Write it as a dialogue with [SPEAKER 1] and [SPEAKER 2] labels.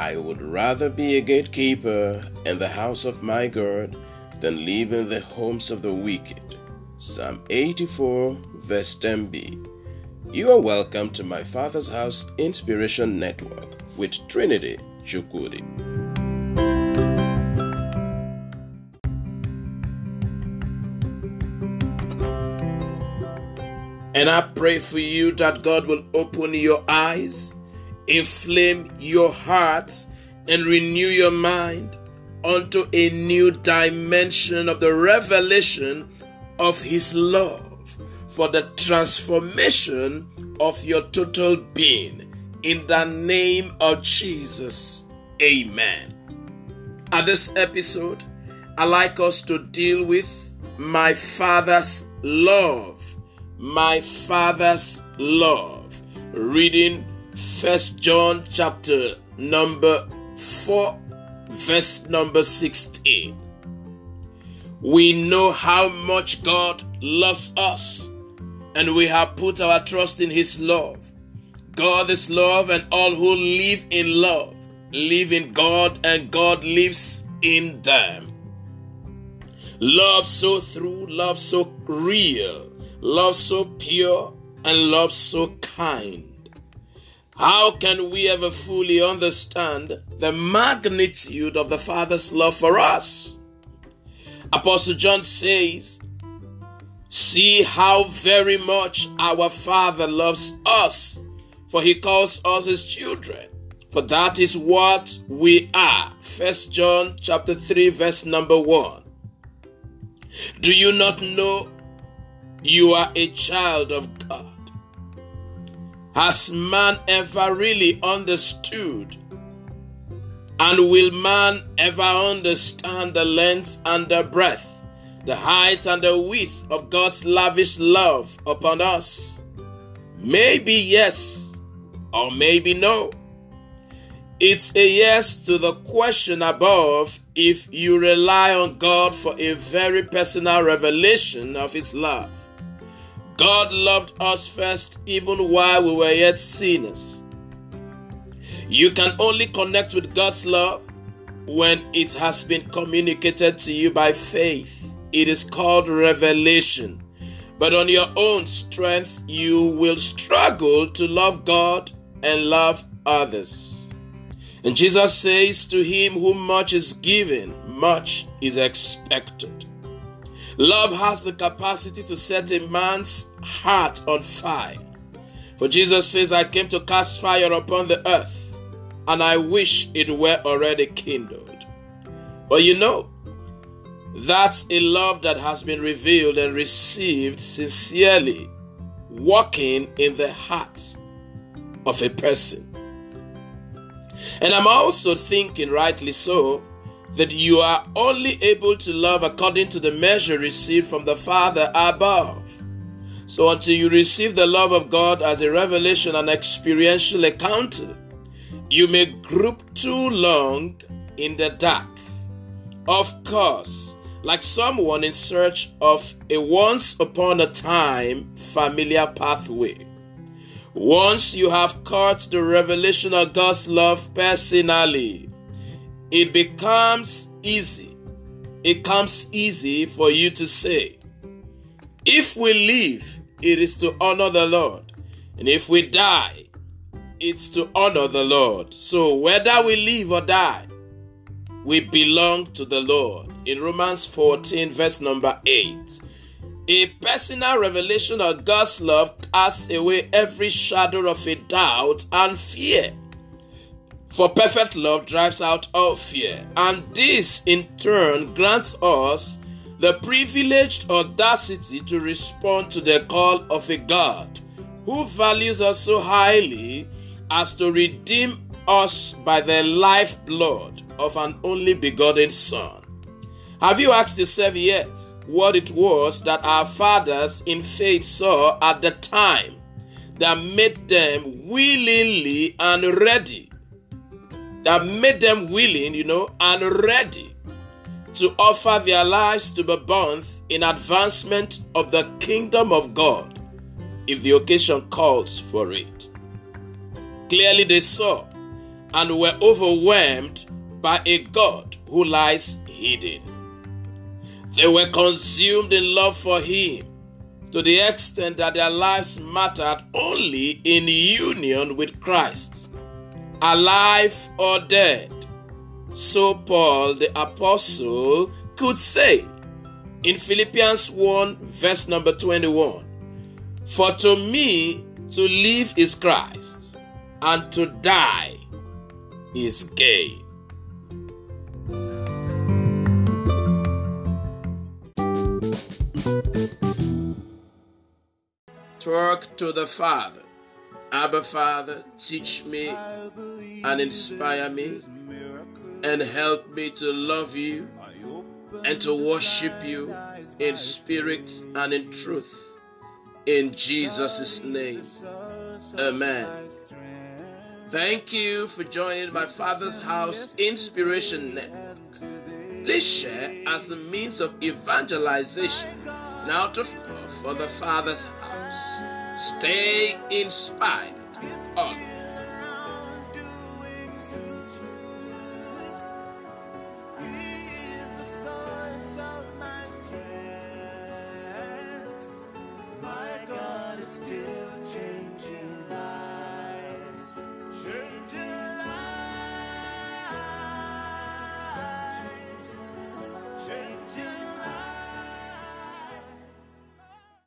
[SPEAKER 1] I would rather be a gatekeeper in the house of my God than live in the homes of the wicked. Psalm 84, verse 10b. You are welcome to my Father's House Inspiration Network with Trinity Chukudi. And I pray for you that God will open your eyes, inflame your heart, and renew your mind unto a new dimension of the revelation of His love for the transformation of your total being. In the name of Jesus, Amen. At this episode, I like us to deal with my Father's love my father's love reading first john chapter number 4 verse number 16 we know how much god loves us and we have put our trust in his love. God is love and all who live in love live in god and god lives in them. Love so true love so real love so pure, and love so kind. How can we ever fully understand the magnitude of the Father's love for us? Apostle John says, See how very much our Father loves us, for he calls us his children. For that is what we are. First John chapter 3 verse number 1. Do you not know you are a child of God. Has man ever really understood? And will man ever understand the length and the breadth, the height and the width of God's lavish love upon us? Maybe yes, or maybe no. It's a yes to the question above if you rely on God for a very personal revelation of His love. God loved us first even while we were yet sinners. You can only connect with God's love when it has been communicated to you by faith. It is called revelation. But on your own strength, you will struggle to love God and love others. And Jesus says, To him whom much is given, much is expected. Love has the capacity to set a man's heart on fire. For Jesus says, I came to cast fire upon the earth, and I wish it were already kindled. But you know, that's a love that has been revealed and received sincerely, walking in the heart of a person. And I'm also thinking, rightly so, that you are only able to love according to the measure received from the Father above. So until you receive the love of God as a revelation and experiential encounter, you may group too long in the dark. Of course, like someone in search of a once upon a time familiar pathway. Once you have caught the revelation of God's love personally, it becomes easy. It comes easy for you to say, if we live, it is to honor the Lord. And if we die, it's to honor the Lord. So whether we live or die, we belong to the Lord. In Romans 14, verse number 8. A personal revelation of God's love casts away every shadow of a doubt and fear. For perfect love drives out all fear, and this in turn grants us the privileged audacity to respond to the call of a God who values us so highly as to redeem us by the lifeblood of an only begotten Son. Have you asked yourself yet what it was that our fathers in faith saw at the time that made them willingly and ready that made them willing, you know, and ready to offer their lives to be burnt in advancement of the kingdom of God if the occasion calls for it. Clearly, they saw and were overwhelmed by a God who lies hidden. They were consumed in love for Him to the extent that their lives mattered only in union with Christ, alive or dead. So Paul the Apostle could say in Philippians 1, verse number 21 For to me to live is Christ, and to die is gain. Talk to the Father. Abba, Father, teach me and inspire me and help me to love you and to worship you in spirit and in truth. In Jesus' name, Amen. Thank you for joining my Father's House Inspiration Network. Please share as a means of evangelization of love for the Father's house. Stay inspired